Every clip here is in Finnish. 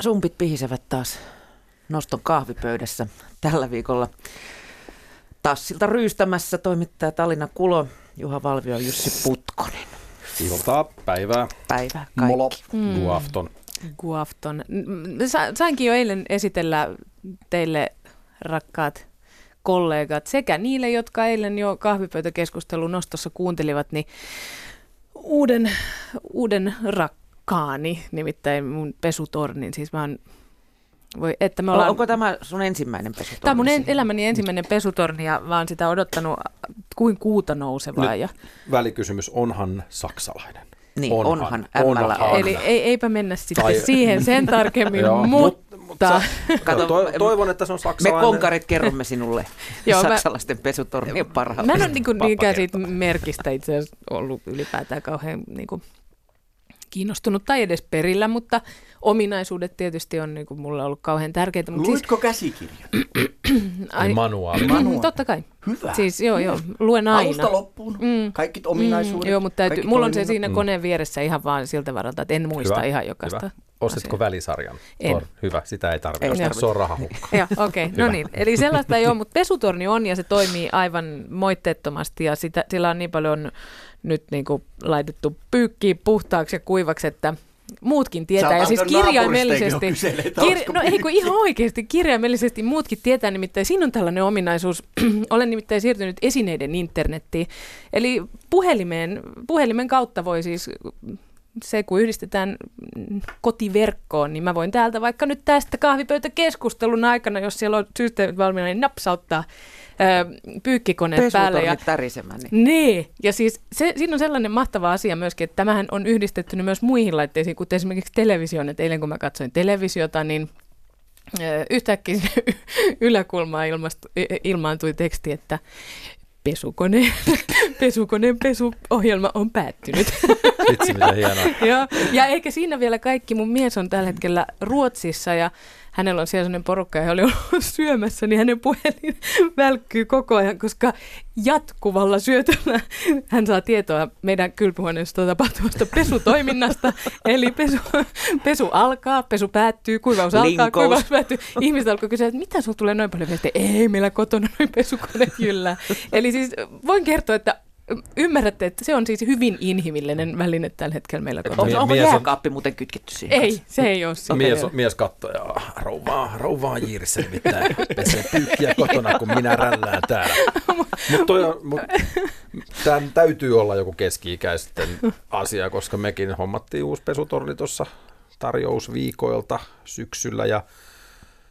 Sumpit pihisevät taas noston kahvipöydässä tällä viikolla. Tassilta ryystämässä toimittaja Tallinna Kulo, Juha Valvio ja Jussi Putkonen. Iltaa, päivää, Päivää kaikki. molo, mm. guafton. Guafton. Sainkin jo eilen esitellä teille rakkaat kollegat sekä niille, jotka eilen jo kahvipöytäkeskustelun nostossa kuuntelivat, niin uuden, uuden rakkaani, nimittäin mun pesutornin. Siis mä oon, voi, että me ollaan, Onko tämä sun ensimmäinen pesutorni? Tämä on mun en, elämäni ensimmäinen pesutorni ja mä oon sitä odottanut kuin kuuta nousevaa. Nyt Ja, Välikysymys, onhan saksalainen? Niin, onhan, onhan, onhan. MLA. eli ei, eipä mennä sitten Tai- siihen sen tarkemmin, Joo, mutta... mutta- Kato, to, toivon, että se on Me saksalainen. konkarit kerromme sinulle Joo, mä- saksalaisten pesutornien parhaat. Mä en ole Pappa niinkään siitä merkistä itse asiassa ollut ylipäätään kauhean niinku kiinnostunut tai edes perillä, mutta ominaisuudet tietysti on niinku mulle ollut kauhean tärkeitä. Mutta siis, Luitko käsikirjan? ai, Manuaali. Manuaali. totta kai. Hyvä. Siis joo, joo, luen aina. Alusta loppuun. Mm. Kaikki ominaisuudet. Mm, joo, mutta täytyy, mulla on se siinä Mm. koneen vieressä ihan vaan siltä varalta, että en muista Hyvä, ihan jokaista. Hyvä. Ostitko asiaa. välisarjan? En. On, hyvä, sitä ei tarvitse. Ei tarvitse. Se on rahahukka. Joo, okei. Okay. No niin, eli sellaista ei ole, mutta pesutorni on ja se toimii aivan moitteettomasti ja sitä, sillä on niin paljon nyt niin kuin laitettu pyykkiin puhtaaksi ja kuivaksi, että muutkin tietää. Ja siis kirjaimellisesti, kir, no ei kun ihan oikeasti, kirjaimellisesti muutkin tietää, nimittäin siinä on tällainen ominaisuus. Olen nimittäin siirtynyt esineiden internettiin. Eli puhelimeen, puhelimen kautta voi siis se, kun yhdistetään kotiverkkoon, niin mä voin täältä vaikka nyt tästä kahvipöytäkeskustelun aikana, jos siellä on systeemit valmiina, niin napsauttaa ö, pyykkikoneet päälle. Ja, tärisemään. Niin. niin, ja siis se, siinä on sellainen mahtava asia myöskin, että tämähän on yhdistetty myös muihin laitteisiin, kuten esimerkiksi televisioon. Et eilen kun mä katsoin televisiota, niin ö, yhtäkkiä sinne y- yläkulmaan ilmastu, i- ilmaantui teksti, että pesukoneen, pesukoneen pesuohjelma on päättynyt. Vitsi, mitä hienoa. Joo, ja eikä siinä vielä kaikki. Mun mies on tällä hetkellä Ruotsissa ja hänellä on siellä sellainen porukka ja oli ollut syömässä, niin hänen puhelin välkkyy koko ajan, koska jatkuvalla syötöllä hän saa tietoa meidän kylpyhuoneessa tapahtuvasta pesutoiminnasta. Eli pesu, pesu alkaa, pesu päättyy, kuivaus alkaa, Linkous. kuivaus päättyy. Ihmiset alkoi kysyä, että mitä sulla tulee noin paljon? Ei, meillä kotona noin pesukoneet jyllää. Eli siis voin kertoa, että ymmärrätte, että se on siis hyvin inhimillinen väline tällä hetkellä meillä kotona. On, Mie- onko mies on- jääkaappi muuten kytketty siihen? Ei, se ei ole se. Mies, mies katsoo ja rouvaa, rouvaa jiirissä nimittäin pesee pyykkiä kotona, kun minä rällään täällä. Mutta mut, tämän täytyy olla joku keski-ikäisten asia, koska mekin hommattiin uusi pesutorni tuossa tarjousviikoilta syksyllä ja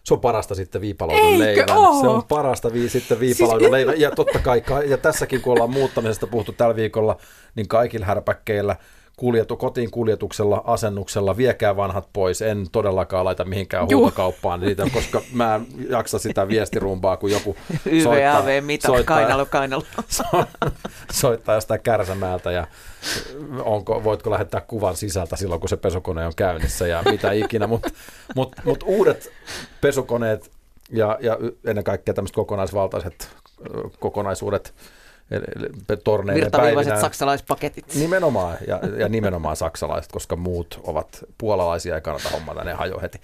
se on parasta sitten viipaloidun leivän. oo? Se on parasta vii, sitten viipaloidun siis... leivän. Ja totta kai, ka- ja tässäkin kun ollaan muuttamisesta puhuttu tällä viikolla, niin kaikilla härpäkkeillä kuljetu, kotiin kuljetuksella, asennuksella, viekää vanhat pois, en todellakaan laita mihinkään Juu. huutokauppaan niitä, koska mä en jaksa sitä viestirumpaa, kun joku YVAV mitat, kainalo, kainalo. so- soittaa jostain kärsämäältä ja onko, voitko lähettää kuvan sisältä silloin, kun se pesukone on käynnissä ja mitä ikinä, mutta mut, mut uudet pesukoneet ja, ja ennen kaikkea tämmöiset kokonaisvaltaiset kokonaisuudet torneiden Virtaviivaiset päivinä. saksalaispaketit. Nimenomaan, ja, ja nimenomaan saksalaiset, koska muut ovat puolalaisia ja kannata hommata, ne hajo heti.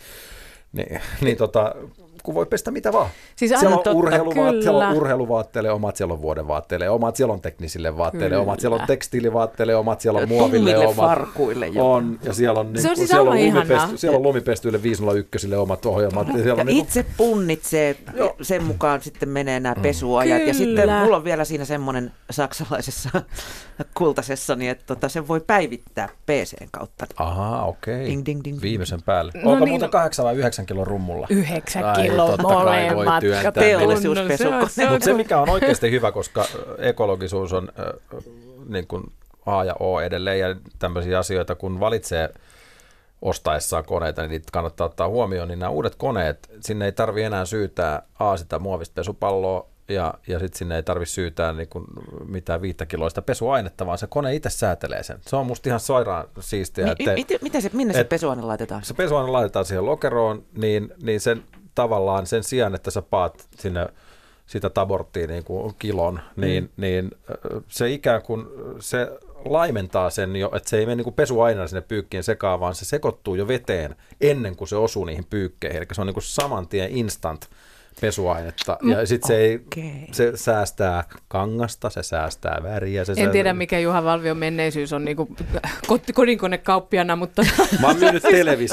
Niin, niin tota, kun voi pestä mitä vaan. Siis Siellä on, totta, urheiluvaat, siellä on kyllä. urheiluvaatteille omat, siellä on vuodenvaatteille omat, siellä on teknisille vaatteille Kyllä. omat, siellä on tekstiilivaatteille omat, siellä on Ja muoville tummille omat. farkuille jopa. On, ja siellä on, niin, on siis siellä, on lumipesty, siellä on lumipestyille 501 omat ohjelmat. Ja siellä Ja on niin itse punnitsee, sen mukaan sitten menee nämä pesuajat. Ja Kyllä. sitten mulla on vielä siinä semmoinen saksalaisessa kultasessani, että tota, sen voi päivittää PCn kautta. Ahaa, okei. Ding, ding, ding. Viimeisen päälle. No Onko niin. muuten 8 vai 9 kilon rummulla? Yhdeksän Ai, kiloa totta kai voi molemmat. työntää. Teollisuuspesukone. no se on- se on- Mutta se, mikä on oikeasti hyvä, koska ekologisuus on ö, niin kuin A ja O edelleen, ja tämmöisiä asioita, kun valitsee ostaessaan koneita, niin niitä kannattaa ottaa huomioon, niin nämä uudet koneet, sinne ei tarvi enää syytää A sitä muovista pesupalloa, ja, ja sitten sinne ei tarvi syytää niin kuin mitään viittäkiloista pesuainetta, vaan se kone itse säätelee sen. Se on musta ihan sairaan siistiä. Mi- että- miten, miten se, minne se et- pesuaine laitetaan? se pesuaine laitetaan siihen lokeroon, niin, niin sen tavallaan sen sijaan, että sä paat sinne sitä taborttia niin kuin kilon, niin, mm. niin se ikään kuin se laimentaa sen jo, että se ei mene niin pesuaineena sinne pyykkien sekaan, vaan se sekoittuu jo veteen ennen kuin se osuu niihin pyykkeihin. Eli se on niin kuin saman tien instant pesuainetta. Ja sitten se, ei, se säästää kangasta, se säästää väriä. Se en säästää... tiedä, mikä Juha Valvion menneisyys on niin kodinkonekauppiana, mutta Mä oon myynyt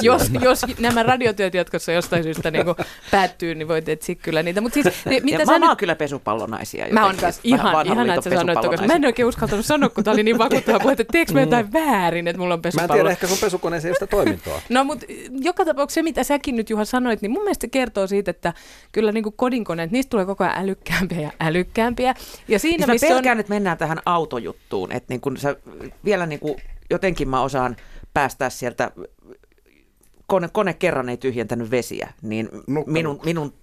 jos, jos nämä radiotyöt jatkossa jostain syystä niin päättyy, niin voit etsiä kyllä niitä. Mut siis, ne, mitä ja sä mä, nyt... kyllä pesupallonaisia. Mä oon kanssa ihan, ihan että sä sanoit, koska mä en oikein uskaltanut sanoa, kun tää oli niin vakuuttava puhe, että teekö mä mm. jotain väärin, että mulla on pesupallo. Mä en tiedä, ehkä sun pesukoneeseen ei sitä toimintoa. no, mutta joka tapauksessa se, mitä säkin nyt Juha sanoit, niin mun mielestä se kertoo siitä, että kyllä niin kuin kodinkoneet, niistä tulee koko ajan älykkäämpiä ja älykkäämpiä. Ja siinä, niin missä mä pelkään, on... että mennään tähän autojuttuun, että niin kun sä, vielä niin kuin, jotenkin mä osaan päästää sieltä, kone, kone kerran ei tyhjentänyt vesiä, niin minun, minun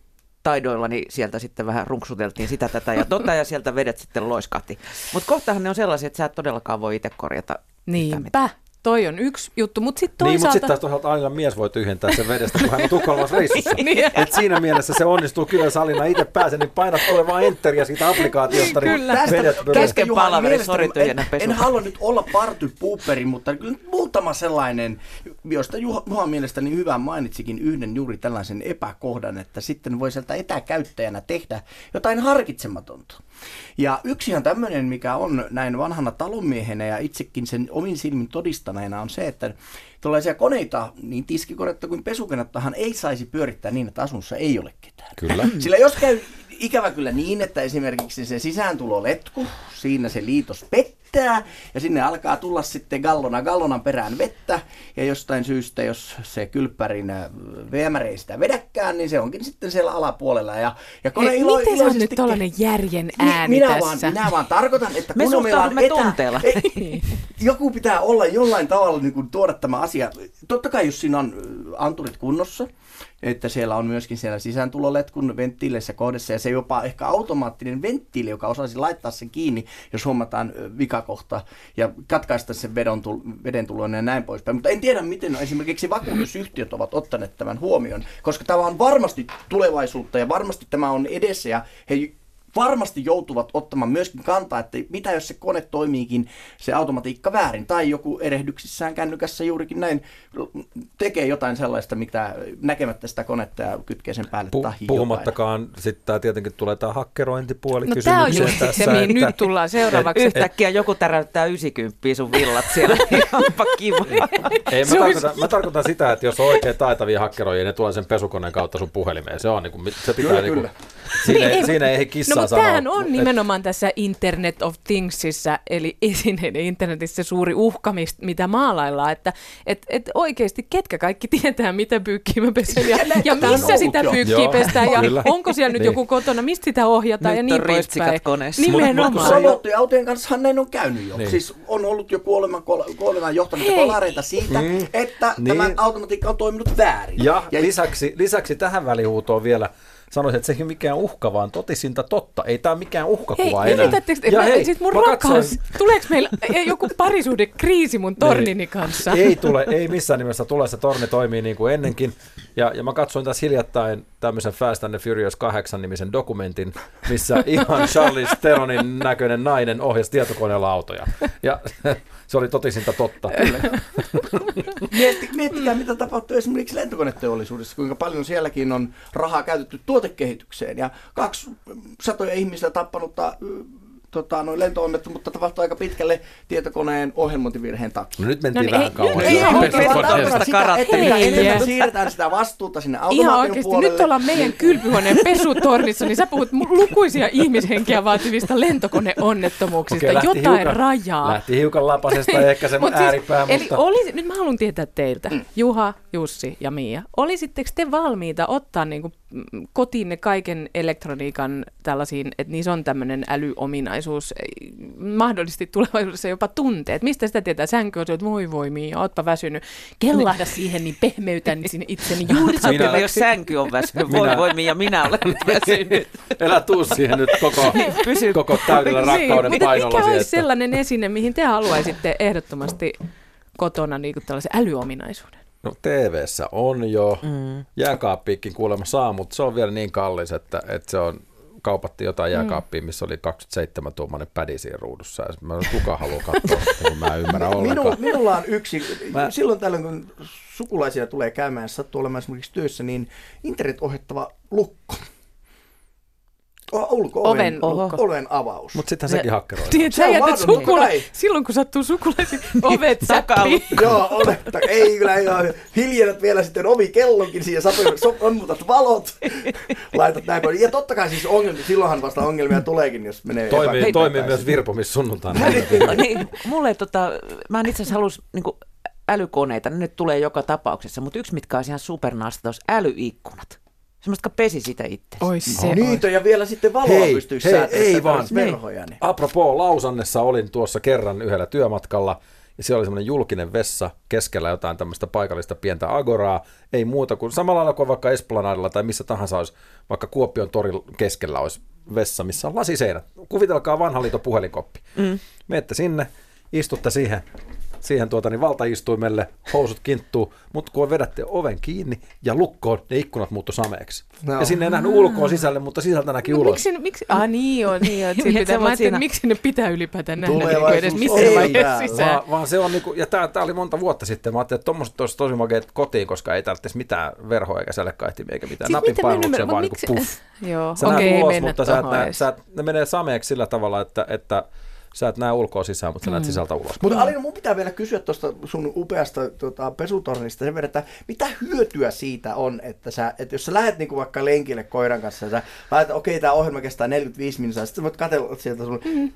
taidoillani sieltä sitten vähän runksuteltiin sitä tätä ja tota ja sieltä vedet sitten loiskahti. Mutta kohtahan ne on sellaisia, että sä et todellakaan voi itse korjata Niinpä. Toi on yksi juttu, mutta sitten toisaalta... Niin, mutta sitten taas toisaalta aina mies voi tyhjentää sen vedestä, kun hän on Tukholmassa reissussa. niin. Et siinä mielessä se onnistuu kyllä salina itse pääsen, niin painat tulee vaan enteriä siitä applikaatiosta, niin kyllä. vedet Kesken palaveri, sori pesu. En halua nyt olla party pooperi, mutta kyllä muutama sellainen, josta Juha, Juha mielestäni hyvä mainitsikin yhden juuri tällaisen epäkohdan, että sitten voi sieltä etäkäyttäjänä tehdä jotain harkitsematonta. Ja yksihan tämmöinen, mikä on näin vanhana talonmiehenä ja itsekin sen omin silmin todistaneena on se, että tällaisia koneita, niin tiskikonetta kuin pesukonettahan ei saisi pyörittää niin, että asunnossa ei ole ketään. Kyllä. Sillä jos käy ikävä kyllä niin, että esimerkiksi se sisääntuloletku, siinä se liitos pettää ja sinne alkaa tulla sitten gallona gallonan perään vettä ja jostain syystä, jos se kylppärin äh, viemäri ei sitä vedäkään, niin se onkin sitten siellä alapuolella. Ja, ja kone Hei, ilo, miten on nyt tuollainen järjen ääni minä tässä? Vaan, minä vaan tarkoitan, että kun Me meillä on etä, tunteella. Ei, joku pitää olla jollain tavalla niin kuin, tuoda tämä asia. Totta kai jos siinä on äh, anturit kunnossa, että siellä on myöskin siellä sisääntuloletkun venttiileissä kohdassa ja se jopa ehkä automaattinen venttiili, joka osaisi laittaa sen kiinni, jos huomataan vikakohta ja katkaista sen veden, veden tulon ja näin poispäin. Mutta en tiedä, miten esimerkiksi vakuutusyhtiöt ovat ottaneet tämän huomioon, koska tämä on varmasti tulevaisuutta ja varmasti tämä on edessä ja he varmasti joutuvat ottamaan myöskin kantaa, että mitä jos se kone toimiikin se automatiikka väärin, tai joku erehdyksissään kännykässä juurikin näin tekee jotain sellaista, mitä näkemättä sitä konetta ja kytkee sen päälle Pu- tahi Puhumattakaan sitten tämä tietenkin tulee tämä hakkerointipuoli no, tämä on just tässä, se, mihin että, nyt tullaan seuraavaksi. Yhtäkkiä joku täräyttää 90 sun villat siellä, ihanpa kiva. Ei, mä, tarkoitan, mä tarkoitan sitä, että jos on oikein taitavia hakkeroja, ne tulee sen pesukoneen kautta sun puhelimeen. Se on niin kuin, se pitää kyllä, niin kuin, kyllä. Siinä, niin, ei, siinä ei kissa no, mutta tämähän on nimenomaan tässä Internet of Thingsissa, eli esineiden internetissä suuri uhka, mitä maalaillaan, että et, et oikeasti ketkä kaikki tietää, mitä pyykkiä mä pesen ja, ja missä sitä pyykkiä pestään ja kyllä. onko siellä nyt niin. joku kotona, mistä sitä ohjataan nyt ja niin poispäin. koneessa. Nimenomaan. Sanottuja autojen kanssa näin on käynyt jo. Niin. Siis on ollut jo kuoleman, kuoleman johtaneita kolareita siitä, mm. että niin. tämä automatiikka on toiminut väärin. Ja, ja lisäksi, lisäksi tähän välihuutoon vielä sanoisin, että se ei ole mikään uhka, vaan totisinta totta. Ei tämä mikään uhkakuva hei, enää. Yritättekö, ja hei, siis mun rakkaus, tuleeko meillä joku kriisi mun tornini kanssa? Ei tule, ei missään nimessä tule. Se torni toimii niin kuin ennenkin. Ja, ja mä katsoin tässä hiljattain tämmöisen Fast and the Furious 8 nimisen dokumentin, missä ihan Charlize Theronin näköinen nainen ohjasi tietokoneella autoja. Ja se oli totisinta totta. Mietti, miettikää, mitä tapahtuu esimerkiksi lentokoneteollisuudessa, kuinka paljon sielläkin on rahaa käytetty tuotekehitykseen. Ja kaksi satoja ihmisiä tappanutta tota, noin lentoonnettomuutta tapahtui aika pitkälle tietokoneen ohjelmointivirheen takia. No nyt mentiin no, niin, vähän kauan. Ei, ei, ei, ei, siirretään sitä vastuuta sinne automaation Ihan oikeasti, puolelle. nyt ollaan meidän kylpyhuoneen pesutornissa, niin sä puhut lukuisia ihmishenkiä vaativista lentokoneonnettomuuksista. Okay, Jotain hiukan, rajaa. Lähti hiukan lapasesta ehkä se Mut ääripää. Siis, mutta... Eli olisi, nyt mä haluan tietää teiltä, mm. Juha, Jussi ja Mia, olisitteko te valmiita ottaa niin kuin kotiin ne kaiken elektroniikan tällaisiin, että niissä on tämmöinen älyominaisuus, mahdollisesti tulevaisuudessa jopa tunteet. Mistä sitä tietää? Sänky on se, että voi voi Mia, ootpa väsynyt. Kellahda siihen, niin pehmeytän sinne itseni juuri minä, jos sänky on väsynyt, voi voi Mia, minä olen väsynyt. Elä tuu siihen nyt koko, Pysy. koko täydellä niin, rakkauden niin, painolla. Mikä olisi sellainen esine, mihin te haluaisitte ehdottomasti kotona niin tällaisen älyominaisuuden? No tv on jo, mm. jääkaappiikin kuulemma saa, mutta se on vielä niin kallis, että, että se on kaupattiin jotain jääkaappia, missä oli 27 tuommoinen pädi siinä ruudussa. Ja mä kuka haluaa katsoa, kun mä en ymmärrä ollenkaan. Minu, minulla on yksi, mä... silloin tällöin kun sukulaisia tulee käymään, sattuu olemaan esimerkiksi työssä, niin internet-ohjattava lukko ulko oven, oven, oven avaus. Mutta sittenhän sekin hakkeroidaan. Niin, sä jätät sukula, silloin kun sattuu sukulaisi, ovet säppiin. Joo, ovet, ei kyllä, ei ole. Hiljennät vielä sitten ovi kellonkin siihen, sammutat valot, laitat näin paljon. Ja totta kai siis ongelmia, silloinhan vasta ongelmia tuleekin, jos menee Toimii, toimii myös virpomis sunnuntaina. niin, mulle tota, mä en itse asiassa halus niin älykoneita, ne nyt tulee joka tapauksessa, mutta yksi mitkä on ihan supernaasta, olisi älyikkunat. Semmoista, pesi sitä itse. Oi se. No, niitä ja vielä sitten valoa hei, pystyisi hei, ei vaan. verhoja. Niin. Apropos, Lausannessa olin tuossa kerran yhdellä työmatkalla ja siellä oli semmoinen julkinen vessa keskellä jotain tämmöistä paikallista pientä agoraa. Ei muuta kuin samalla lailla kuin vaikka Esplanadilla tai missä tahansa olisi, vaikka Kuopion torin keskellä olisi vessa, missä on lasiseinät. Kuvitelkaa vanha liito puhelinkoppi. Mm. Menette sinne, istutte siihen siihen tuota, niin valtaistuimelle, housut kinttuu, mutta kun vedätte oven kiinni ja lukkoon, ne ikkunat muuttu sameeksi. No. Ja sinne ei nähnyt ulkoa sisälle, mutta sisältä näki no, ulos. Miksi, miksi? Ah niin joo, niin joo. Niin, pitää, mä siinä... miksi ne pitää ylipäätään nähdä niin edes missään vaiheessa sisään. Vaan, vaan, se on niinku, ja tämä oli monta vuotta sitten. Mä ajattelin, että tuommoiset olisi tosi makeat kotiin, koska ei tarvitsisi mitään verhoa eikä sälekkaihtimia eikä mitään. Siis Napin painalluksia vaan niinku puff. Joo, okei, okay, ei ulos, mutta sä, sä, ne menee sameeksi sillä tavalla, että, että sä et näe ulkoa sisään, mutta sä näet mm. sisältä ulos. Mutta Alina, mun pitää vielä kysyä tuosta sun upeasta tota, pesutornista sen verran, että mitä hyötyä siitä on, että, sä, että jos sä lähdet niinku vaikka lenkille koiran kanssa ja sä laitat, okei, okay, tämä ohjelma kestää 45 minuuttia, sitten voit katsella sieltä sun, mm.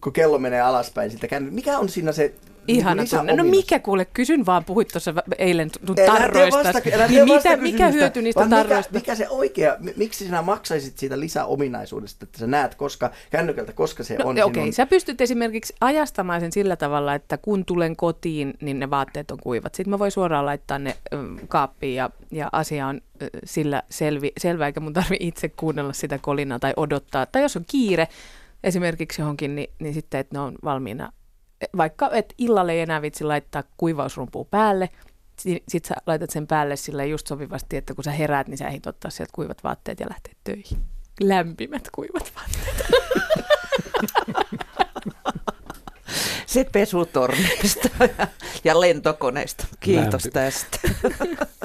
kun kello menee alaspäin, sitten mikä on siinä se Ihana tunne. No mikä kuule, kysyn vaan, puhuit tuossa eilen tarroista. Vasta, niin mitä, mikä hyöty niistä tarroista? Mikä, mikä se oikea, miksi sinä maksaisit siitä lisäominaisuudesta, että sä näet koska, kännykältä, koska se no, on Okei, okay. sä pystyt esimerkiksi ajastamaan sen sillä tavalla, että kun tulen kotiin, niin ne vaatteet on kuivat. Sitten mä voin suoraan laittaa ne kaappiin ja, ja asia on sillä selvi, selvä, eikä mun tarvi itse kuunnella sitä kolinaa tai odottaa. Tai jos on kiire esimerkiksi johonkin, niin, niin sitten, että ne on valmiina vaikka et illalle ei enää vitsi laittaa kuivausrumpua päälle, sit sä laitat sen päälle sille just sopivasti, että kun sä heräät, niin sä ehdit ottaa sieltä kuivat vaatteet ja lähteä töihin. Lämpimät kuivat vaatteet. Se pesutorneista ja lentokoneista. Kiitos Lämpi. tästä.